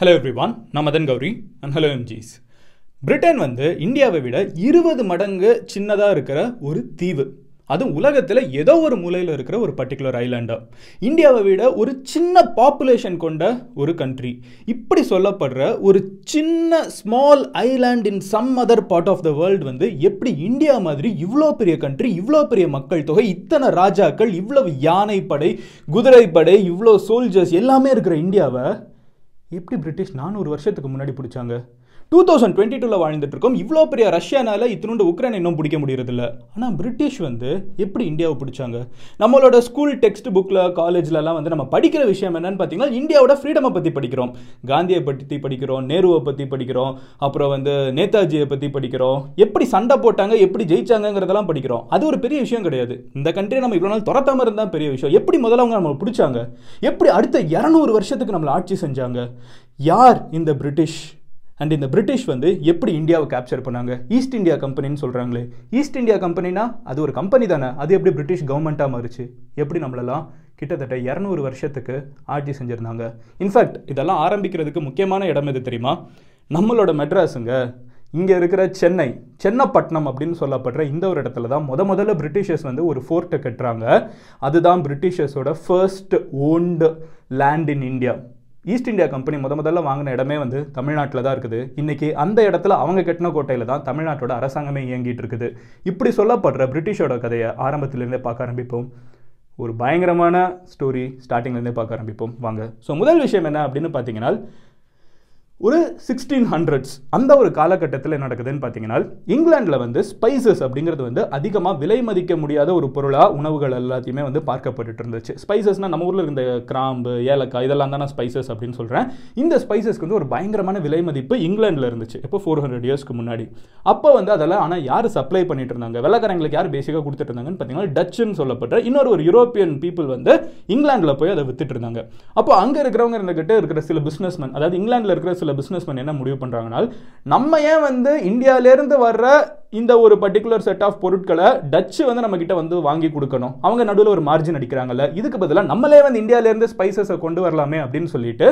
Hello everyone நான் Madan Gowri and hello எம்ஜிஸ் Britain வந்து இந்தியாவை விட இருபது மடங்கு சின்னதாக இருக்கிற ஒரு தீவு. அதுவும் உலகத்தில் ஏதோ ஒரு மூலையில் இருக்கிற ஒரு பர்டிகுலர் ஐலாண்டா இந்தியாவை விட ஒரு சின்ன பாப்புலேஷன் கொண்ட ஒரு கண்ட்ரி இப்படி சொல்லப்படுற ஒரு சின்ன small island in some other part of the world வந்து எப்படி இந்தியா மாதிரி இவ்வளோ பெரிய கண்ட்ரி இவ்வளோ பெரிய மக்கள் தொகை இத்தனை ராஜாக்கள் இவ்வளவு யானைப்படை குதிரைப்படை இவ்வளோ சோல்ஜர்ஸ் எல்லாமே இருக்கிற இந்தியாவை எப்படி பிரிட்டிஷ் நானூறு வருஷத்துக்கு முன்னாடி பிடிச்சாங்க? டூ தௌசண்ட் டுவெண்ட்டி டூவில் வாழ்ந்துட்டுருக்கோம். இவ்வளோ பெரிய ரஷ்யானால இத்தினோண்டு உக்ரைன் இன்னும் பிடிக்க முடியறதில்ல. ஆனால் பிரிட்டிஷ் வந்து எப்படி இந்தியாவை பிடிச்சாங்க? நம்மளோட ஸ்கூல் டெக்ஸ்ட் புக்கில் காலேஜ்லலாம் வந்து நம்ம படிக்கிற விஷயம் என்னன்னு பார்த்தீங்கன்னா இந்தியாவோட ஃப்ரீடமை பற்றி படிக்கிறோம். காந்தியை பற்றி படிக்கிறோம் நேருவை பற்றி படிக்கிறோம் அப்புறம் வந்து நேதாஜியை பற்றி படிக்கிறோம். எப்படி சண்டை போட்டாங்க எப்படி ஜெயிச்சாங்கங்கிறதெல்லாம் படிக்கிறோம். அது ஒரு பெரிய விஷயம் கிடையாது. இந்த கண்ட்ரியை நம்ம இவ்வளோ நாள் துரத்தாமல் இருந்தால் பெரிய விஷயம். எப்படி முதல்ல அவங்க நம்ம பிடிச்சாங்க? எப்படி அடுத்த இரநூறு வருஷத்துக்கு நம்மளை ஆட்சி செஞ்சாங்க? யார் இந்த பிரிட்டிஷ்? அண்ட் இந்த பிரிட்டிஷ் வந்து எப்படி இந்தியாவை கேப்சர் பண்ணாங்க? ஈஸ்ட் இந்தியா கம்பெனின்னு சொல்கிறாங்களே ஈஸ்ட் இந்தியா கம்பெனினா அது ஒரு கம்பெனி தானே. அது எப்படி பிரிட்டிஷ் கவர்மெண்ட்டாக மாறுச்சு? எப்படி நம்மளெல்லாம் கிட்டத்தட்ட இரநூறு வருஷத்துக்கு ஆட்சி செஞ்சுருந்தாங்க? இன்ஃபேக்ட் இதெல்லாம் ஆரம்பிக்கிறதுக்கு முக்கியமான இடம் எது தெரியுமா? நம்மளோட மெட்ராஸுங்க. இங்கே இருக்கிற சென்னை சென்னப்பட்டினம் அப்படின்னு சொல்லப்படுற இந்த ஒரு இடத்துல தான் முத முதல்ல பிரிட்டிஷர்ஸ் வந்து ஒரு ஃபோர்ட்டை கட்டுறாங்க. அதுதான் பிரிட்டிஷர்ஸோட first owned land in India East India Company முத முதல்ல வாங்கின இடமே வந்து தமிழ்நாட்டில் தான் இருக்குது. இன்றைக்கி அந்த இடத்துல அவங்க கட்டின கோட்டையில் தான் தமிழ்நாட்டோட அரசாங்கமே இயங்கிட்டு இருக்குது. இப்படி சொல்லப்படுற பிரிட்டிஷோட கதையை ஆரம்பத்திலேருந்தே பார்க்க ஆரம்பிப்போம். ஒரு பயங்கரமான ஸ்டோரி ஸ்டார்டிங்லேருந்தே பார்க்க ஆரம்பிப்போம். வாங்க. ஸோ முதல் விஷயம் என்ன அப்படின்னு பார்த்தீங்கன்னா ஒரு சிக்ஸ்டீன் ஹண்ட்ரட்ஸ் அந்த ஒரு காலகட்டத்தில் என்ன நடக்குதுன்னு பார்த்தீங்கன்னா இங்கிலாண்டில் வந்து ஸ்பைசஸ் அப்படிங்கிறது வந்து அதிகமாக விலை மதிக்க முடியாத ஒரு பொருளாக உணவுகள் எல்லாத்தையுமே வந்து பார்க்கப்பட்டு இருந்துச்சு. ஸ்பைசஸ்னால் நம்ம ஊரில் இருந்த கிராம்பு ஏலக்காய் இதெல்லாம் தான் நான் ஸ்பைசஸ் அப்படின்னு சொல்கிறேன் இந்த ஸ்பைசஸ்க்கு வந்து ஒரு பயங்கரமான விலை மதிப்பு இங்கிலாண்டில் இருந்துச்சு. இப்போ ஃபோர் ஹண்ட்ரட் இயர்ஸ்க்கு முன்னாடி. அப்போ வந்து அதெல்லாம் ஆனால் யார் சப்ளை பண்ணிட்டு இருந்தாங்க? வெள்ளக்காரங்களுக்கு யார் பேசிக்காக கொடுத்துட்டு இருந்தாங்கன்னு பார்த்தீங்கன்னா டச்சுன்னு சொல்லப்பட்ட இன்னொரு ஒரு யூரோப்பியன் பீப்புள் வந்து இங்கிலாண்டில் போய் அதை வித்துட்டு இருந்தாங்க. அப்போ அங்கே இருக்கிறவங்க இருந்துக்கிட்டு இருக்கிற சில பிஸ்னஸ்மேன் அதாவது இங்கிலாண்டில் இருக்கிற சில பிஸ்னஸ்மேன் என்ன முடிவு பண்ணுறாங்கன்னா நம்ம ஏன் வந்து இந்தியாவிலேருந்து வர்ற இந்த ஒரு பர்டிகுலர் செட் ஆஃப் பொருட்களை டச்சு வந்து நம்ம கிட்ட வந்து வாங்கி கொடுக்கணும். அவங்க நடுவில் ஒரு மார்ஜின் அடிக்கிறாங்கல்ல. இதுக்கு பதிலாக நம்மளே வந்து இந்தியாவிலேருந்து ஸ்பைசஸை கொண்டு வரலாமே அப்படின்னு சொல்லிட்டு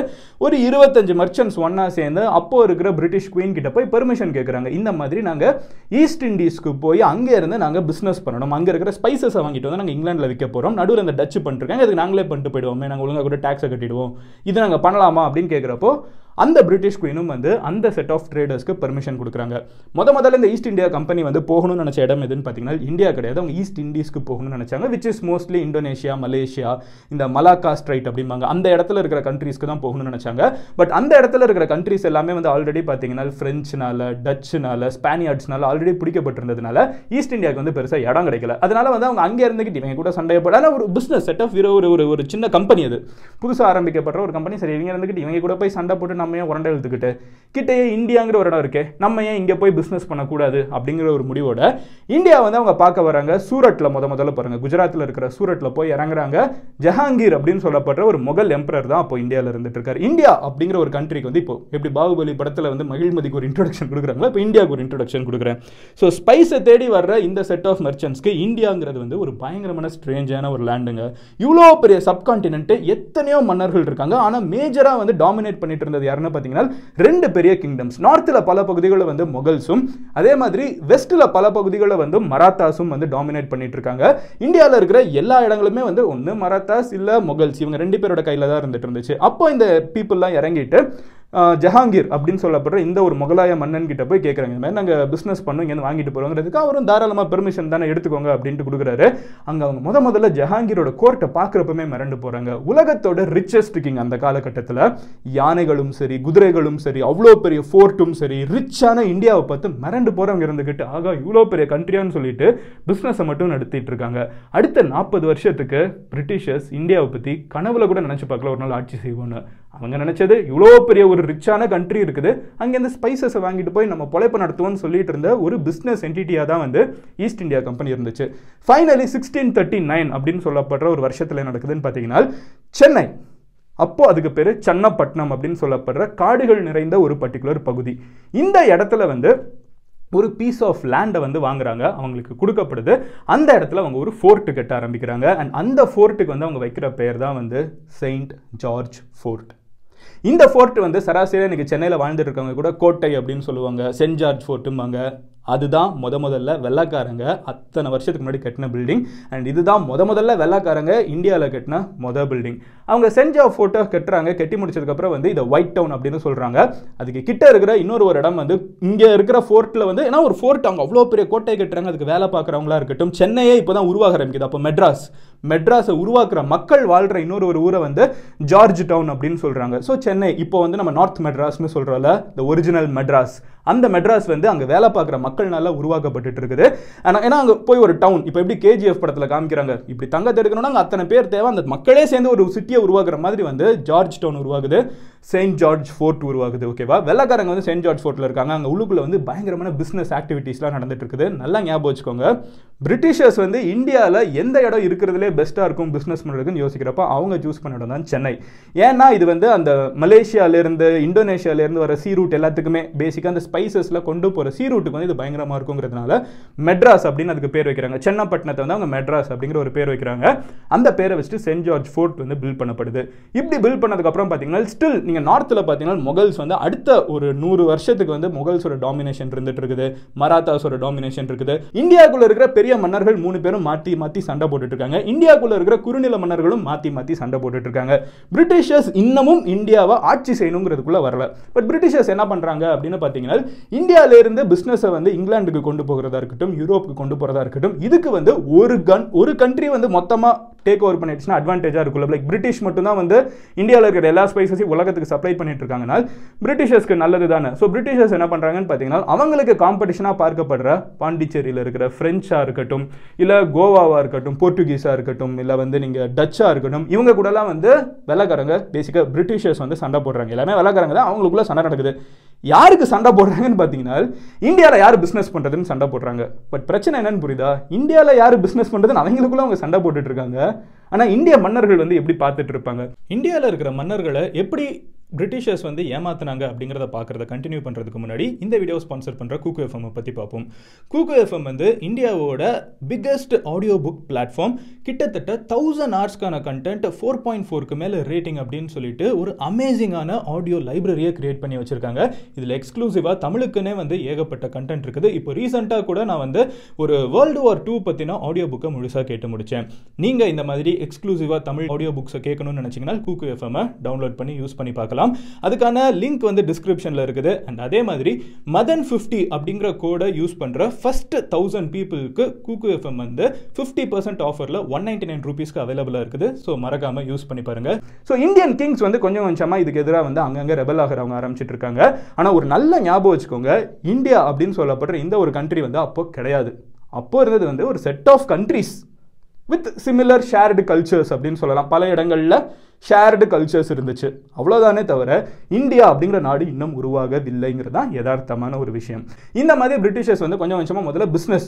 ஒரு இருபத்தஞ்சு மர்ச்சன்ட்ஸ் ஒன்னா சேர்ந்து அப்போ இருக்கிற பிரிட்டிஷ் குயின் கிட்ட போய் பெர்மிஷன் கேட்குறாங்க இந்த மாதிரி நாங்கள் ஈஸ்ட் இண்டீஸ்க்கு போய் அங்கே இருந்து நாங்கள் பிஸ்னஸ் பண்ணணும். அங்கே இருக்கிற ஸ்பைசஸை வாங்கிட்டு வந்து நாங்கள் இங்கிலாண்டில் விற்க போகிறோம் நடுவில் இந்த டச்சு பண்ணிருக்காங்க அதுக்கு நாங்களே பண்ணிட்டு போயிடுவோமே. நாங்கள் ஒழுங்காக கூட டேக்ஸை கட்டிடுவோம். இது நாங்கள் பண்ணலாமா அப்படின்னு கேட்குறப்போ அந்த பிரிட்டிஷ் குயினும் வந்து அந்த செட் ஆஃப் ட்ரேடர்ஸ்க்கு பெர்மிஷன் கொடுக்குறாங்க. முத முதல்ல இந்த ஈஸ்ட் இந்தியா கம்பெனி வந்து போகணும்னு நினச்ச இடம் எதுன்னு பார்த்தீங்கன்னா இந்தியா கிடையாது. அவங்க ஈஸ்ட் இண்டீஸ்க்கு போகணும்னு நினச்சாங்க which is mostly Indonesia Malaysia இந்த மலாக்கா ஸ்ட்ரைட் அப்படிம்பாங்க. அந்த இடத்துல இருக்கிற கண்ட்ரீஸ்க்கு தான் போகணும்னு நினச்சாங்க. பட் அந்த இடத்துல இருக்கிற கண்ட்ரீஸ் எல்லாமே வந்து ஆல்ரெடி பார்த்தீங்கன்னா ஃப்ரெஞ்சுனால டச்சுனால ஸ்பானியார்ட்ஸ்னால ஆல்ரெடி பிடிக்கப்பட்டிருந்ததுனால ஈஸ்ட் இந்தியாவுக்கு வந்து பெருசாக இடம் கிடைக்கல. அதனால வந்து அவங்க அங்கே இருந்துக்கிட்டு இவங்க கூட சண்டை போட ஒரு பிஸ்னஸ் செட் ஆஃப் ஒரு ஒரு ஒரு சின்ன கம்பெனி அது. புதுசாக ஆரம்பிக்கப்படுற ஒரு கம்பெனி சரி இவங்க இருந்துக்கிட்டு இவங்க கூட போய் சண்டை போட்டு நம்ம ஏன் உரண்டை எழுத்துக்கிட்டு கிட்டேயே இந்தியாங்கிற ஒரு இடம் இருக்கே. நம்ம ஏன் இங்கே போய் பிஸ்னஸ் பண்ணக்கூடாது அப்படிங்கிற ஒரு முடிவோட இந்தியா வந்து அவங்க பார்க்க வராங்க சூரட்டில் முத முதல்ல பாருங்க. குஜராத்தில் இருக்கிற சூரட்டில் போய் இறங்குறாங்க ஜஹாங்கீர் அப்படின்னு சொல்லப்படுற ஒரு முகல் எம்பரர் தான் அப்போ இந்தியாவில் இருந்துட்டு இருக்காரு. இந்தியா அப்படிங்கிற ஒரு கண்ட்ரிக்கு வந்து இப்போ எப்படி பாகுபலி படத்தில் வந்து மகிழ்மதிக்கு ஒரு இன்ட்ரடக்ஷன் கொடுக்குறாங்களோ இப்போ இந்தியாவுக்கு ஒரு இன்ட்ரடக்ஷன் கொடுக்குறேன். ஸோ ஸ்பைஸை தேடி வர்ற இந்த செட் ஆஃப் மெர்ச்சன்ஸ்க்கு இந்தியாங்கிறது வந்து ஒரு பயங்கரமான ஸ்ட்ரேஞ்சான ஒரு லேண்டுங்க இவ்வளோ பெரிய சப்கான்டினென்ட்டு எத்தனையோ மன்னர்கள் இருக்காங்க. ஆனால் மேஜராக வந்து டாமினேட் பண்ணிட்டு இருந்தது யார்? யாருன்னு பார்த்தீங்கன்னா ரெண்டு பெரிய கிங்டம்ஸ் நார்த்தில் பல பகுதிகளில் வந்து மொகல்ஸும் அதே மாதிரி வெஸ்ட்டில் பல பகுதிகளில் வந்து மராத்தாஸும் வந்து டாமினேட் பண்ணிட்டு இருக்காங்க இந்தியாவில் இருக்கிற எல்லா இடங்களுமே வந்து ஒன்று மராத்தாஸ் இல்லை மொகல்ஸ். இவங்க ரெண்டு பேரோட கையில் தான் இருந்துட்டு இருந்துச்சு. அப்போ இந்த பீப்புளெலாம் இறங்கிட்டு ஜஹாங்கீர் அப்படின்னு சொல்லப்படுற இந்த ஒரு முகலாய மன்னன் கிட்ட போய் கேட்குறாங்க இந்த மாதிரி நாங்கள் பிஸ்னஸ் பண்ணோம் இங்கேருந்து வாங்கிட்டு போகிறோங்கிறதுக்கு அவரும் தாராளமாக பெர்மிஷன் தானே எடுத்துக்கோங்க அப்படின்ட்டு கொடுக்குறாரு. அங்கே அவங்க முத முதல்ல ஜஹாங்கீரோட கோர்ட்டை பார்க்குறப்பமே மிரண்டு போகிறாங்க உலகத்தோட ரிச்சஸ்ட் கிங் அந்த காலகட்டத்தில். யானைகளும் சரி குதிரைகளும் சரி அவ்வளோ பெரிய ஃபோர்ட்டும் சரி ரிச்சான இந்தியாவை பார்த்து மிரண்டு போகிறவங்க இருந்துக்கிட்டு ஆகா இவ்வளோ பெரிய கண்ட்ரியான்னு சொல்லிட்டு பிஸ்னஸை மட்டும் நடத்திட்டு இருக்காங்க. அடுத்த நாற்பது வருஷத்துக்கு பிரிட்டிஷர்ஸ் இந்தியாவை பற்றி கனவுல கூட நினச்சி பார்க்கல. ஒரு நாள் ஆட்சி செய்வோன்னு. அவங்க நினச்சது இவ்வளோ பெரிய ஒரு ரிச்சான கண்ட்ரி இருக்குது. அங்கேருந்து ஸ்பைசஸை வாங்கிட்டு போய் நம்ம பொழைப்பு நடத்துவோம்னு சொல்லிட்டு இருந்த ஒரு பிஸ்னஸ் என்டிட்டியாக தான் வந்து ஈஸ்ட் இந்தியா கம்பெனி இருந்துச்சு. ஃபைனலி சிக்ஸ்டீன் தேர்ட்டி நைன் அப்படின்னு சொல்லப்படுற ஒரு வருஷத்தில் நடக்குதுன்னு பார்த்தீங்கன்னா சென்னை. அப்போது அதுக்கு பேர் சன்னப்பட்டினம் அப்படின்னு சொல்லப்படுற காடுகள் நிறைந்த ஒரு பர்டிகுலர் பகுதி. இந்த இடத்துல வந்து ஒரு பீஸ் ஆஃப் லேண்டை வந்து வாங்குறாங்க. அவங்களுக்கு கொடுக்கப்படுது. அந்த இடத்துல அவங்க ஒரு ஃபோர்ட்டு கட்ட ஆரம்பிக்கிறாங்க. அண்ட் அந்த ஃபோர்ட்டுக்கு வந்து அவங்க வைக்கிற பெயர் தான் வந்து செயின்ட் ஜார்ஜ் ஃபோர்ட் இந்த ஃபோர்ட் வந்து சராசரியாக இன்னைக்கு சென்னையில் வாழ்ந்துட்டு இருக்கவங்க கூட கோட்டை அப்படின்னு சொல்லுவாங்க சென்ட் ஜார்ஜ் ஃபோர்ட்டும்பாங்க அதுதான் முத முதல்ல வெள்ளைக்காரங்க அத்தனை வருஷத்துக்கு முன்னாடி கட்டின பில்டிங் அண்ட் இதுதான் முத முதல்ல வெள்ளைக்காரங்க இந்தியாவில் கட்டின முத பில்டிங் அவங்க செஞ்ச ஃபோட்டோ கட்டுறாங்க கட்டி முடிச்சதுக்கப்புறம் வந்து இதை ஒயிட் டவுன் அப்படின்னு சொல்கிறாங்க அதுக்கு கிட்ட இருக்கிற இன்னொரு ஒரு இடம் வந்து இங்கே இருக்கிற ஃபோர்ட்டில் வந்து ஏன்னா ஒரு ஃபோர்ட் அவங்க அவ்வளோ பெரிய கோட்டை கட்டுறாங்க அதுக்கு வேலை பார்க்குறவங்களா இருக்கட்டும். சென்னையே இப்போ தான் உருவாக ஆரம்பிக்குது. அப்போ மெட்ராஸ் மெட்ராஸை உருவாக்குற மக்கள் வாழ்கிற இன்னொரு ஒரு ஊரை வந்து ஜார்ஜ் டவுன் அப்படின்னு சொல்கிறாங்க ஸோ சென்னை இப்போ வந்து நம்ம நார்த் மெட்ராஸ்னு சொல்கிறோம்ல இந்த ஒரிஜினல் மெட்ராஸ் அந்த மெட்ராஸ் வந்து அங்கே வேலை பார்க்குற மக்கள்னால உருவாக்கப்பட்டு இருக்குது ஆனால் ஏன்னா அங்கே போய் ஒரு டவுன் இப்போ எப்படி கேஜிஎஃப் படத்தில் காமிக்கிறாங்க? இப்படி தங்கத்தை எடுக்கணும்னா அங்கே அத்தனை பேர் தேவை. அந்த மக்களே சேர்ந்து ஒரு சிட்டியை உருவாக்குற மாதிரி வந்து ஜார்ஜ் டவுன் உருவாகுது. செயின்ட் ஜார்ஜ் ஃபோர்ட் உருவாகுது ஓகேவா வெள்ளக்காரங்க வந்து செயின்ட் ஜார்ஜ் ஃபோர்ட்டில் இருக்காங்க. அங்கே உள்ளுக்குள்ள வந்து பயங்கரமான பிஸ்னஸ் ஆக்டிவிட்டீஸ்லாம் நடந்துட்டு இருக்குது நல்லா ஞாபகம் வச்சுக்கோங்க. பிரிட்டிஷர்ஸ் வந்து இந்தியாவில் எந்த இடம் இருக்கிறதுலே பெஸ்ட்டாக இருக்கும் பிஸ்னஸ் பண்ணுறதுன்னு யோசிக்கிறப்ப அவங்க சூஸ் பண்ண இடம் தான் சென்னை. ஏன்னா இது வந்து அந்த மலேசியாவிலேருந்து இந்தோனேஷியாவிலேருந்து வர சீ ரூட் எல்லாத்துக்குமே பேசிக்காக அந்த ஸ்பைசஸில் கொண்டு போகிற சீரூட்டுக்கு வந்து இது பயங்கரமாக இருக்குங்கிறதுனால மெட்ராஸ் அப்படின்னு அதுக்கு பேர் வைக்கிறாங்க. சென்னப்பட்டினத்தை வந்து அவங்க மெட்ராஸ் அப்படிங்கிற ஒரு பேர் வைக்கிறாங்க. அந்த பேரை வச்சுட்டு சென்ட் ஜார்ஜ் ஃபோர்ட் வந்து பில்ட் பண்ணப்படுது. இப்படி பில்ட் பண்ணதுக்கப்புறம் பார்த்தீங்கன்னா ஸ்டில் நீங்கள் நார்த்தில் பார்த்தீங்கன்னா மொகல்ஸ் வந்து அடுத்த ஒரு நூறு வருஷத்துக்கு வந்து மொகல்ஸோட டாமினேஷன் இருந்துட்டு இருக்குது மராத்தாஸோட டாமினேஷன் இருக்குது. இந்தியாவுக்குள்ள இருக்கிற பெரிய மன்னர்கள் மூணு பேரும் மாற்றி மாற்றி சண்டை போட்டுட்டு இருக்காங்க இந்தியாவுக்குள்ள இருக்கிற குறுநில மன்னர்களும் மாற்றி மாற்றி சண்டை போட்டுட்டு இருக்காங்க பிரிட்டிஷர்ஸ் இன்னமும் இந்தியாவை ஆட்சி செய்யணுங்கிறதுக்குள்ள வரல. பட் பிரிட்டிஷர்ஸ் என்ன பண்ணுறாங்க அப்படின்னு பார்த்தீங்கன்னா இந்தியாவில இருந்து வந்து இங்கிலாந்துக்கு கொண்டு போகிறதா இருக்கட்டும் யூரோப்புக்கு கொண்டு போகிறதா இருக்கட்டும் இதுக்கு வந்து ஒரு கன் ஒரு கண்ட்ரி வந்து மொத்தமாக டேக் ஓவர் பண்ணிடுச்சுன்னா அட்வான்டேஜாக இருக்கும். லைக் பிரிட்டிஷ் மட்டும்தான் வந்து இந்தியாவில் இருக்கிற எல்லா ஸ்பைசஸையும் உலகத்துக்கு சப்ளை பண்ணிட்டு இருக்காங்கன்னா பிரிட்டிஷர்ஸ்க்கு நல்லது தானே. ஸோ பிரிட்டிஷர்ஸ் என்ன பண்ணுறாங்கன்னு பார்த்தீங்கன்னா அவங்களுக்கு காம்படிஷனாக பார்க்கப்படுற பாண்டிச்சேரியில் இருக்கிற ஃப்ரெஞ்சாக இருக்கட்டும் இல்லை கோவாவாக இருக்கட்டும் போர்ச்சுகீஸாக இருக்கட்டும் இல்லை வந்து நீங்கள் டச்சாக இருக்கட்டும் இவங்க கூடலாம் வந்து வெள்ளக்காரங்க பேசிக்காக பிரிட்டிஷர்ஸ் வந்து சண்டை போடுறாங்க. எல்லாமே வெள்ளக்காரங்க தான். அவங்களுக்குள்ள சண்டை நடக்குது. யாருக்கு சண்டை போடுறாங்கன்னு பார்த்தீங்கன்னா இந்தியாவில் யார் பிஸ்னஸ் பண்ணுறதுன்னு சண்டை போடுறாங்க. பட் பிரச்சனை என்னன்னு புரியுதா? இந்தியாவில் யார் பிஸ்னஸ் பண்ணுறதுன்னு அவங்களுக்குள்ள அவங்க சண்டை போட்டுட்ருக்காங்க ஆனால் இந்திய மன்னர்கள் வந்து எப்படி பார்த்துட்டு இருப்பாங்க? இந்தியாவில் இருக்கிற மன்னர்களை எப்படி பிரிட்டிஷர்ஸ் வந்து ஏமாத்தினாங்க அப்படிங்கிறத பார்க்குறத கண்டினியூ பண்ணுறதுக்கு முன்னாடி இந்த வீடியோ ஸ்பான்சர் பண்ணுற கூக்கு எஃப்எம் பற்றி பார்ப்போம். கூக்கு எஃப்எம் வந்து இந்தியாவோட பிக்கஸ்ட் ஆடியோ புக் பிளாட்ஃபார்ம் கிட்டத்தட்ட தௌசண்ட் ஆர்ஸ்க்கான கண்டென்ட் ஃபோர் பாயிண்ட் ஃபோருக்கு மேலே ரேட்டிங் அப்படின்னு சொல்லிட்டு ஒரு அமேசிங்கான ஆடியோ லைப்ரரியை கிரியேட் பண்ணி வச்சுருக்காங்க. இதில் எக்ஸ்க்ளூசிவாக தமிழுக்குன்னே வந்து ஏகப்பட்ட கண்டென்ட் இருக்குது. இப்போ ரீசெண்டாக கூட நான் வந்து ஒரு வேர்ல்டு வார் டூ பற்றின ஆடியோ புக்கை முழுசாக கேட்டு முடித்தேன் நீங்கள் இந்த மாதிரி எக்ஸ்க்ளூசிவாக தமிழ் ஆடியோ புக்ஸை கேட்கணும்னு நினச்சிங்கன்னா கூக்கு எஃப்எம்மை டவுன்லோட் பண்ணி யூஸ் பண்ணி பார்க்கலாம். அதுக்கான லிங்க் வந்து டிஸ்கிரிப்ஷனில் இருக்குது. அண்ட் அதே மாதிரி மதன் ஃபிஃப்டி அப்படிங்கிற கோடை யூஸ் பண்ணுற ஃபர்ஸ்ட் தௌசண்ட் பீப்புளுக்கு கூக்கு எஃப்எம் வந்து ஃபிஃப்டி பர்சன்ட் ஆஃபரில் ஒன் நைன்டி நைன் ருபீஸ்க்கு அவைலபிளாக இருக்குது. ஸோ மறக்காமல் யூஸ் பண்ணி பாருங்க. ஸோ இந்தியன் கிங்ஸ் வந்து கொஞ்சம் கொஞ்சமாக இதுக்கு எதிராக வந்து அங்கங்கே ரெபல் ஆகிறவங்க ஆரம்பிச்சிட்டு இருக்காங்க. ஆனால் ஒரு நல்ல ஞாபகம் வச்சுக்கோங்க. இந்தியா அப்படின்னு சொல்லப்படுற இந்த ஒரு கண்ட்ரி வந்து அப்போ கிடையாது. அப்போ இருந்தது வந்து ஒரு set of countries with similar shared cultures அப்படின்னு சொல்லலாம். பல இடங்களில் ஷேர்டு கல்ச்சர்ஸ் இருந்துச்சு. அவ்வளோதானே தவிர இந்தியா அப்படிங்கிற நாடு இன்னும் உருவாகவில்லைங்கிறது தான் யதார்த்தமான ஒரு விஷயம். இந்த மாதிரி பிரிட்டிஷர்ஸ் வந்து கொஞ்சம் கொஞ்சமாக முதல்ல பிஸ்னஸ்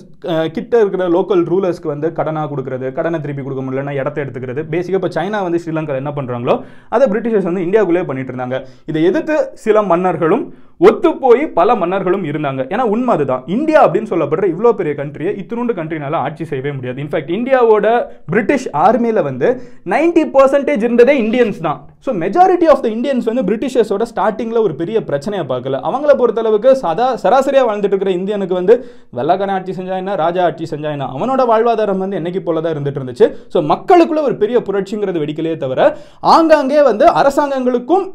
கிட்ட இருக்கிற லோக்கல் ரூலர்ஸ்க்கு வந்து கடனாக கொடுக்குறது கடனை திருப்பி கொடுக்க முடியலன்னா இடத்த எடுத்துக்கிறது. பேசிக்காக இப்போ சைனா வந்து ஸ்ரீலங்கா என்ன பண்ணுறாங்களோ அதை பிரிட்டிஷர்ஸ் வந்து இந்தியாவுக்குள்ளே பண்ணிட்டு இருந்தாங்க. இதை எதிர்த்து சில மன்னர்களும் ஒத்து போய் பல மன்னர்களும் இருந்தாங்க. ஏன்னா உண்மை அதுதான். இந்தியா அப்படின்னு சொல்லப்படுற இவ்வளோ பெரிய கண்ட்ரியை இத்தினூண்டு கண்ட்ரினால ஆட்சி செய்யவே முடியாது. இன்ஃபேக்ட் இந்தியாவோட பிரிட்டிஷ் ஆர்மியில் வந்து நைன்டி பர்சன்டேஜ் இருந்ததே இந்தியன்ஸ் தான். So majority of the Indians வந்து பிரிட்டிஷர்ஸோட ஸ்டார்டிங்கில் ஒரு பெரிய பிரச்சனையை பார்க்கல. அவங்கள பொறுத்தளவுக்கு சதா சராசரியாக வாழ்ந்துட்டு இருக்கிற இந்தியனுக்கு வந்து வெள்ளக்காரன் ஆட்சி செஞ்சா என்ன ராஜா ஆட்சி செஞ்சா என்ன அவனோட வாழ்வாதாரம் வந்து என்னைக்கு போல தான் இருந்துட்டு இருந்துச்சு. ஸோ மக்களுக்குள்ள ஒரு பெரிய புரட்சிங்கிறது வெடிக்கலையே தவிர ஆங்காங்கே வந்து அரசாங்கங்களுக்கும்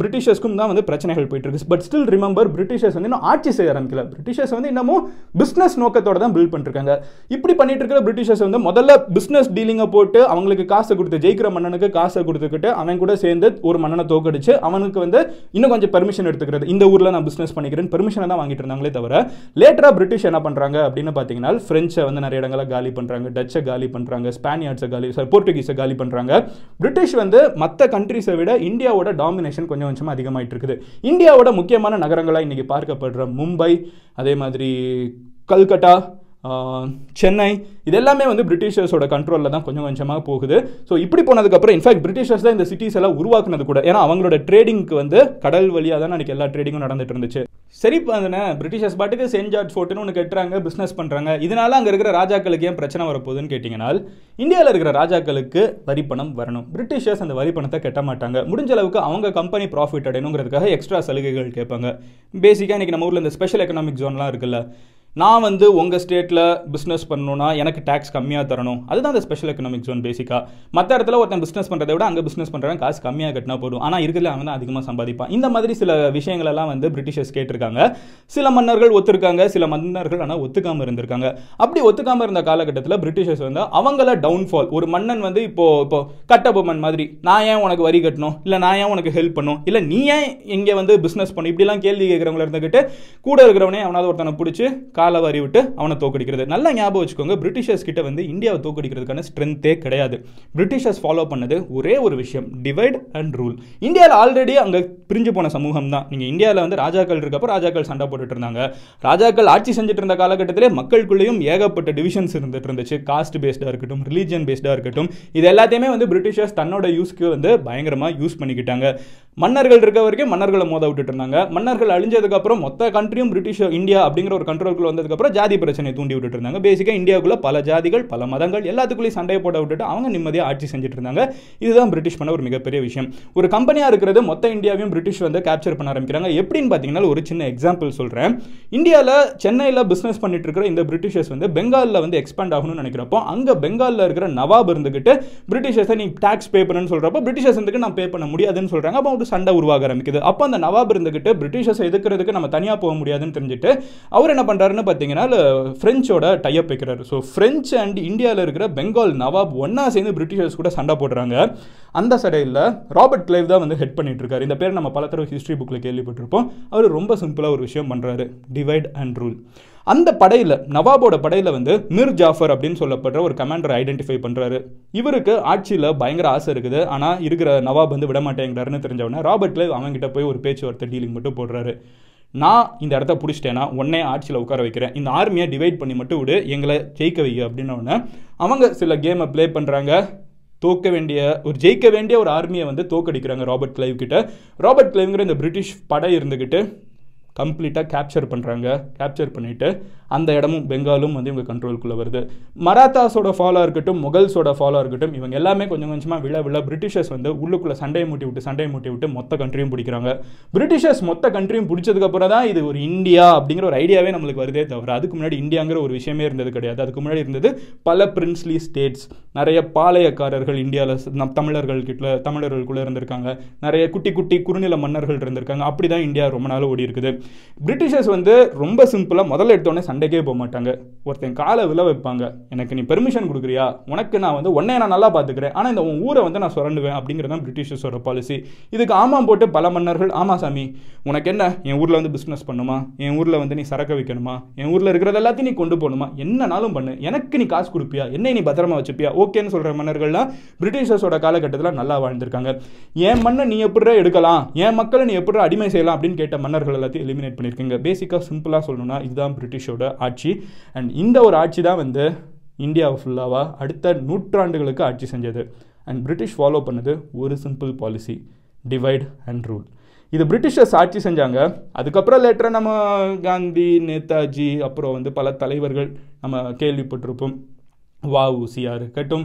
பிரிட்டிஷர்ஸ்க்கும் தான் வந்து பிரச்சனைகள் போயிட்டு இருக்கு. பட் ஸ்டில் ரிமெம்பர் பிரிட்டிஷர்ஸ் வந்து இன்னும் ஆட்சி செய்ய ஆரம்பிக்கல. பிரிட்டிஷர்ஸ் வந்து இன்னமும் பிஸ்னஸ் நோக்கத்தோட தான் பில்ட் பண்ணிருக்காங்க இப்படி பண்ணிட்டு இருக்கிற பிரிட்டிஷர்ஸ் வந்து முதல்ல பிஸ்னஸ் டீலிங்கை போட்டு அவங்களுக்கு காசை கொடுத்து ஜெயிக்கிற மன்னனுக்கு காசை கொடுத்துக்கிட்டு அவன் கூட சேர்ந்து ஒரு மன்னனை தோக்கடிச்சு அவனுக்கு வந்து இன்னும் கொஞ்சம் பெர்மிஷன் எடுத்துக்கிறது. இந்த ஊரில் நான் பிஸ்னஸ் பண்ணிக்கிறேன் பெர்மிஷனை தான் வாங்கிட்டு இருந்தாங்களே தவிர லேட்டராக பிரிட்டிஷ் என்ன பண்ணுறாங்க அப்படின்னு பார்த்தீங்கன்னா ஃப்ரெஞ்சை வந்து நிறைய இடங்களை காலி பண்ணுறாங்க டச்சை காலி பண்ணுறாங்க ஸ்பானியார்ட்ஸை காலி சாரி போர்ட்டுகீஸை காலி பண்ணுறாங்க பிரிட்டிஷ் வந்து மற்ற கண்ட்ரிஸை விட இந்தியாவோட டாமினேஷன் கொஞ்சம் கொஞ்சமாக அதிகமாயிட்டு இருக்குது இந்தியாவோட முக்கியமான நகரங்களாக இன்றைக்கி பார்க்கப்படுற மும்பை அதே மாதிரி கல்கட்டா சென்னை. இது எல்லாமே வந்து பிரிட்டிஷர்ஸோட கண்ட்ரோலில் தான் கொஞ்சம் கொஞ்சமாக போகுது. ஸோ இப்படி போனதுக்கப்புறம் இன்ஃபேக்ட் பிரிட்டிஷர்ஸ் தான் இந்த சிட்டிஸ் எல்லாம் உருவாக்குனது கூட. ஏன்னா அவங்களோட ட்ரேடிங்க்கு வந்து கடல் வழியாக தான் அன்றைக்கி எல்லா ட்ரேடிங்கும் நடந்துட்டு இருந்துச்சு. சரி பாருங்க பிரிட்டிஷர்ஸ் பாட்டுக்கு சென்ட் ஜார்ஜ் ஃபோர்ட்டுன்னு ஒன்று கட்டுறாங்க பிஸ்னஸ் பண்ணுறாங்க இதனால அங்கே இருக்கிற ராஜாக்களுக்கு ஏன் பிரச்சனை வரப்போகுதுன்னு கேட்டிங்கன்னா இந்தியாவில் இருக்கிற ராஜாக்களுக்கு வரி பணம் வரணும். பிரிட்டிஷர்ஸ் அந்த வரி பணத்தை கட்ட மாட்டாங்க. முடிஞ்ச அளவுக்கு அவங்க கம்பெனி ப்ராஃபிட் அடையணுங்கிறதுக்காக எக்ஸ்ட்ரா சலுகைகள் கேட்பாங்க. பேசிக்காக இன்றைக்கி நம்ம ஊரில் இந்த ஸ்பெஷல் எக்கனாமிக் ஜோன்லாம் இருக்குல்ல நான் வந்து உங்கள் ஸ்டேட்டில் பிஸ்னஸ் பண்ணணும்னா எனக்கு டேக்ஸ் கம்மியாக தரணும். அதுதான் அந்த ஸ்பெஷல் எக்கனாமிக் ஜோன் பேசிக்காக மற்ற இடத்துல ஒருத்தன் பிஸ்னஸ் பண்ணுறதை விட அங்கே பிஸ்னஸ் பண்ணுறவன் காசு கம்மியாக கட்டினா போதும். ஆனால் இருக்கிறதுல அவன் தான் அதிகமாக சம்பாதிப்பான். இந்த மாதிரி சில விஷயங்களெல்லாம் வந்து பிரிட்டிஷர்ஸ் கேட்டிருக்காங்க. சில மன்னர்கள் ஒத்துருக்காங்க சில மன்னர்கள் ஆனால் ஒத்துக்காமல் இருந்திருக்காங்க. அப்படி ஒத்துக்காமல் இருந்த காலகட்டத்தில் பிரிட்டிஷர்ஸ் வந்து அவங்கள டவுன்ஃபால் ஒரு மன்னன் வந்து இப்போ இப்போ கட்டபொம்மன் மாதிரி நான் ஏன் உனக்கு வரி கட்டணும்? இல்லை நான் ஏன் உனக்கு ஹெல்ப் பண்ணும்? இல்லை நீ ஏன் இங்கே வந்து பிஸ்னஸ் பண்ணும் இப்படிலாம் கேள்வி கேட்குறவங்கள இருந்துக்கிட்டு கூட இருக்கிறவனே அவனாவது ஒருத்தனை பிடிச்சி காலை வாரி விட்டு அவனை தோக்கடிக்கிறது. நல்லா ஞாபகம் வச்சுக்கோங்க பிரிட்டிஷர்ஸ் கிட்ட வந்து இந்தியாவை தோக்கடிக்கிறதுக்கான ஸ்ட்ரென்த்தே கிடையாது. பிரிட்டிஷர்ஸ் ஃபாலோ பண்ணது ஒரே ஒரு விஷயம் டிவைட் அண்ட் ரூல் இந்தியாவில் ஆல்ரெடி அங்கே பிரிஞ்சு போன சமூகம் தான். நீங்கள் இந்தியாவில் வந்து ராஜாக்கள் இருக்கப்போ ராஜாக்கள் சண்டை போட்டுட்டு இருந்தாங்க. ராஜாக்கள் ஆட்சி செஞ்சுட்டு இருந்த காலகட்டத்திலே மக்களுக்குள்ளேயும் ஏகப்பட்ட டிவிஷன்ஸ் இருந்துட்டு இருந்துச்சு. காஸ்ட் பேஸ்டாக இருக்கட்டும் ரிலீஜியன் பேஸ்டாக இருக்கட்டும் இது எல்லாத்தையுமே வந்து பிரிட்டிஷர்ஸ் தன்னோட யூஸ்க்கு வந்து பயங்கரமாக யூஸ் பண்ணிக்கிட்டாங்க. மன்னர்கள் இருக்க வரைக்கும் மன்னர்களை மோத விட்டுட்டு இருந்தாங்க. மன்னர்கள் அழிஞ்சதுக்கப்புறம் மொத்த கண்ட்ரியும் பிரிட்டிஷ் இந்தியா அப்படிங்கிற ஒரு கண்ட்ரோலுக்குள்ள வந்ததுக்கப்புறம் ஜாதி பிரச்சனை தூண்டி விட்டுட்டு இருந்தாங்க. பேசிக்காக இந்தியாவுக்குள்ள பல ஜாதிகள் பல மதங்கள் எல்லாத்துக்குள்ளேயும் சண்டையை போட விட்டுட்டு அவங்க நிம்மதியாக ஆட்சி செஞ்சுட்டு இருந்தாங்க. இதுதான் பிரிட்டிஷ் பண்ண ஒரு மிகப்பெரிய விஷயம். ஒரு கம்பெனியாக இருக்கிறது மொத்த இந்தியாவையும் பிரிட்டிஷ் வந்து கேப்சர் பண்ண ஆரம்பிக்கிறாங்க. எப்படின்னு பார்த்தீங்கன்னா ஒரு சின்ன எக்ஸாம்பிள் சொல்கிறேன் இந்தியாவில் சென்னையில் பிஸ்னஸ் பண்ணிட்டு இருக்கிற இந்த பிரிட்டிஷர்ஸ் வந்து பெங்காலில் வந்து எக்ஸ்பேண்ட் ஆகணும்னு நினைக்கிறப்போ அங்கே பெங்காலில் இருக்கிற நவாப் இருந்துக்கிட்டு பிரிட்டிஷர்ஸை நீ டேக்ஸ் பே பண்ணுன்னு சொல்கிறப்போ பிரிட்டிஷர்ஸ் இருந்துக்கு நான் பே பண்ண முடியாதுன்னு சொல்கிறாங்க அப்போ ஒரு சண்டை உருவாக ஆரம்பிக்குது. அப்போ அந்த நவாப் இருந்துக்கிட்டு பிரிட்டிஷர்ஸ் எதுக்கிறதுக்கு நம்ம தனியாக போக முடியாதுன்னு தெரிஞ்சுட்டு அவர் என்ன பண்ணுறாருன்னு பார்த்தீங்கன்னா ஃப்ரெஞ்சோட டைப் வைக்கிறாரு. ஸோ ஃப்ரெஞ்ச் அண்ட் இந்தியாவில் இருக்கிற பெங்கால் நவாப் ஒன்றா சேர்ந்து பிரிட்டிஷர்ஸ் கூட சண்டை போடுறாங்க. அந்த சடையில் ராபர்ட் கிளைவ் தான் வந்து ஹெட் பண்ணிட்டு இருக்காரு. இந்த பேர் நம்ம பல தடவை ஹிஸ்ட்ரி புக்கில் கேள்விப்பட்டிருப்போம். அவர் ரொம்ப சிம்பிளாக ஒரு விஷயம் பண்ணுறாரு டிவைட் அண்ட் ரூல் அந்த படையில் நவாபோட படையில் வந்து மிர் ஜாஃபர் அப்படின்னு சொல்லப்படுற ஒரு கமாண்டர் ஐடென்டிஃபை பண்ணுறாரு இவருக்கு ஆட்சியில் பயங்கர ஆசை இருக்குது. ஆனால் இருக்கிற நவாப் வந்து விட மாட்டேங்கிறாருன்னு தெரிஞ்சவொடனே ராபர்ட் கிளைவ் அவங்ககிட்ட போய் ஒரு பேச்சுவார்த்தை டீலிங் மட்டும் போடுறாரு. நான் இந்த இடத்த பிடிச்சிட்டேன்னா உடனே ஆட்சியில் உட்கார வைக்கிறேன். இந்த ஆர்மியை டிவைட் பண்ணி மட்டும் விடு எங்களை ஜெயிக்க வை அப்படின்னோடனே அவங்க சில கேமை ப்ளே பண்ணுறாங்க தோக்க வேண்டிய ஒரு ஜெயிக்க வேண்டிய ஒரு ஆர்மியை வந்து தோக்கடிக்கிறாங்க ராபர்ட் கிளைவ் கிட்ட. ராபர்ட் கிளைவ்ங்கிற இந்த பிரிட்டிஷ் படை இருந்துக்கிட்டு கம்ப்ளீட்டாக கேப்சர் பண்ணுறாங்க கேப்சர் பண்ணிவிட்டு அந்த இடமும் பெங்காலும் வந்து இவங்க கண்ட்ரோலுக்குள்ளே வருது. மராத்தாஸோட ஃபாலோ இருக்கட்டும் முகல்ஸோட ஃபாலோ இருக்கட்டும் இவங்க எல்லாமே கொஞ்சம் கொஞ்சமாக விழ விழ பிரிட்டிஷர்ஸ் வந்து உள்ளுக்குள்ளே சண்டையை மூட்டி விட்டு சண்டையை மூட்டி விட்டு மொத்த கண்ட்ரியும் பிடிக்கிறாங்க. பிரிட்டிஷர்ஸ் மொத்த கண்ட்ரியும் பிடிச்சதுக்கப்புறம் தான் இது ஒரு இந்தியா அப்படிங்கிற ஒரு ஐடியாவே நம்மளுக்கு வருதே தவிர அதுக்கு முன்னாடி இந்தியாங்கிற ஒரு விஷயமே இருந்தது கிடையாது. அதுக்கு முன்னாடி இருந்தது பல பிரின்ஸ்லி ஸ்டேட்ஸ் நிறைய பாளையக்காரர்கள் இந்தியாவில் நம் தமிழர்கள் கிட்ட தமிழர்களுக்குள்ளே இருந்திருக்காங்க. நிறைய குட்டி குட்டி குறுநில மன்னர்கள் இருந்திருக்காங்க. அப்படி தான் இந்தியா ரொம்ப நாள் ஓடி இருக்குது பிரிட்டிஷர்ஸ் வந்து ரொம்ப சிம்பிளாக முதல்ல எடுத்தோடனே சண்டைக்கே போக மாட்டாங்க. ஒருத்தன் காலை விழ வைப்பாங்க. எனக்கு நீ பெர்மிஷன் கொடுக்குறியா? உனக்கு நான் வந்து உன்னே நான் நல்லா பார்த்துக்கிறேன். ஆனால் இந்த உன் ஊரை வந்து நான் சுரண்டுவேன் அப்படிங்கிறது தான் பிரிட்டிஷர்ஸோட பாலிசி இதுக்கு ஆமாம் போட்டு பல மன்னர்கள் ஆமா சாமி உனக்கு என்ன? என் ஊரில் வந்து பிஸ்னஸ் பண்ணுமா? என் ஊரில் வந்து நீ சரக்கு வைக்கணுமா? என் ஊரில் இருக்கிறது எல்லாத்தையும் நீ கொண்டு போகணுமா? என்னனாலும் பண்ணு. எனக்கு நீ காசு கொடுப்பியா? என்னை நீ பத்திரமா வச்சுப்பியா? ஓகேன்னு சொல்கிற மன்னர்கள்லாம் பிரிட்டிஷர்ஸோட காலகட்டத்தில் நல்லா வாழ்ந்திருக்காங்க. என் மண்ணை நீ எப்படி எடுக்கலாம்? என் மக்களை நீ எப்படி அடிமை செய்யலாம்? அப்படின்னு கேட்ட மன்னர்கள் எல்லாத்தையும் எலிமினேட் பண்ணியிருக்கீங்க. பேசிக்காக சிம்பிளாக சொல்லணும்னா இதுதான் பிரிட்டிஷோட ஆட்சி. அண்ட் இந்த ஒரு ஆட்சி தான் வந்து இந்தியாவை ஃபுல்லாவாக அடுத்த நூற்றாண்டுகளுக்கு ஆட்சி செஞ்சது. அண்ட் பிரிட்டிஷ் ஃபாலோ பண்ணது ஒரு simple policy divide and rule இது பிரிட்டிஷர்ஸ் ஆட்சி செஞ்சாங்க. அதுக்கப்புறம் லேட்டராக நம்ம காந்தி நேதாஜி அப்புறம் வந்து பல தலைவர்கள் நம்ம கேள்விப்பட்டிருப்போம். வஉசியாக இருக்கட்டும்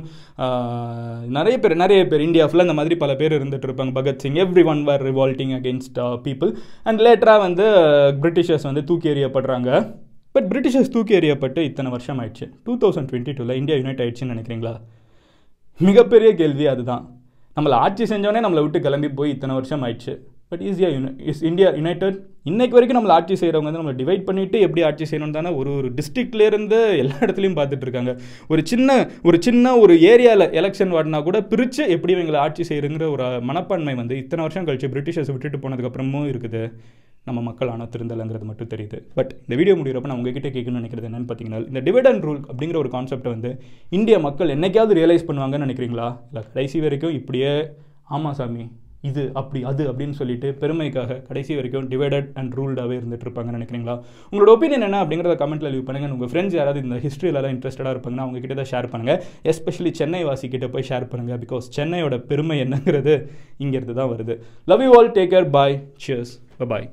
நிறைய பேர் நிறைய பேர் இந்தியா ஃபுல்லாக இந்த மாதிரி பல பேர் இருந்துட்டு இருப்பாங்க. Bhagat Singh every one hour ரிவால்ட்டிங் against people and லேட்டராக வந்து பிரிட்டிஷர்ஸ் வந்து தூக்கி எறியப்படுறாங்க. பட் பிரிட்டிஷர்ஸ் தூக்கி எறியப்பட்டு இத்தனை வருஷம் ஆயிடுச்சு டூ தௌசண்ட் டுவெண்ட்டி டூவில் இந்தியா யுனைட் ஆயிடுச்சுன்னு நினைக்கிறீங்களா? மிகப்பெரிய கேள்வி அதுதான். நம்மளை ஆட்சி செஞ்சோடனே நம்மளை விட்டு கிளம்பி போய் இத்தனை வருஷம் ஆயிடுச்சு பட் ஈஸியாக யுனை இஸ் இந்தியா யுனைடெட் இன்னைக்கு வரைக்கும் நம்மளை ஆட்சி செய்கிறவங்க வந்து நம்மளை டிவைட் பண்ணிவிட்டு எப்படி ஆட்சி செய்யணும் தானே ஒரு ஒரு டிஸ்ட்ரிக்ட்லேருந்து எல்லா இடத்துலையும் பார்த்துட்டு இருக்காங்க. ஒரு சின்ன ஒரு சின்ன ஒரு ஏரியாவில் எலெக்ஷன் வாடினா கூட பிரித்து எப்படி இவங்களை ஆட்சி செய்கிறங்கிற ஒரு மனப்பான்மை வந்து இத்தனை வருஷம் கழிச்சு பிரிட்டிஷர்ஸ் விட்டுட்டு போனதுக்கப்புறமும் இருக்குது. நம்ம மக்கள் ஆனால் திருந்தலைங்கிறது மட்டும் தெரியுது. பட் இந்த வீடியோ முடிகிறப்ப நான் உங்ககிட்ட கேட்கணும்னு நினைக்கிறது என்னன்னு பார்த்தீங்கன்னா இந்த டிவிடன் ரூல் அப்படிங்கிற ஒரு கான்செப்டை வந்து இந்திய மக்கள் என்றைக்காவது ரியலைஸ் பண்ணுவாங்கன்னு நினைக்கிறீங்களா? இல்லை கடைசி வரைக்கும் இப்படியே ஆமாம் சாமி இது அப்படி அது அப்படின்னு சொல்லிட்டு பெருமைக்காக கடைசி வரைக்கும் டிவைடட் அண்ட் ரூல்டாகவே இருந்துட்டு இருப்பாங்கன்னு நினைக்கிறீங்களா? உங்களோட ஒப்பீனியன் என்ன அப்படிங்கிறத கமெண்ட்ல லீவ் பண்ணுங்க. உங்கள் ஃப்ரெண்ட்ஸ் யாராவது இந்த ஹிஸ்ட்ரியிலலாம் இன்ட்ரெஸ்டடாக இருப்பாங்கன்னா அவங்க கிட்ட தான் ஷேர் பண்ணுங்கள் எஸ்பெஷலி சென்னை வாசி போய் ஷேர் பண்ணுங்க. பிகாஸ் சென்னையோட பெருமை என்னங்கிறது இங்கேருந்து தான் வருது. Love you all take care bye cheers bye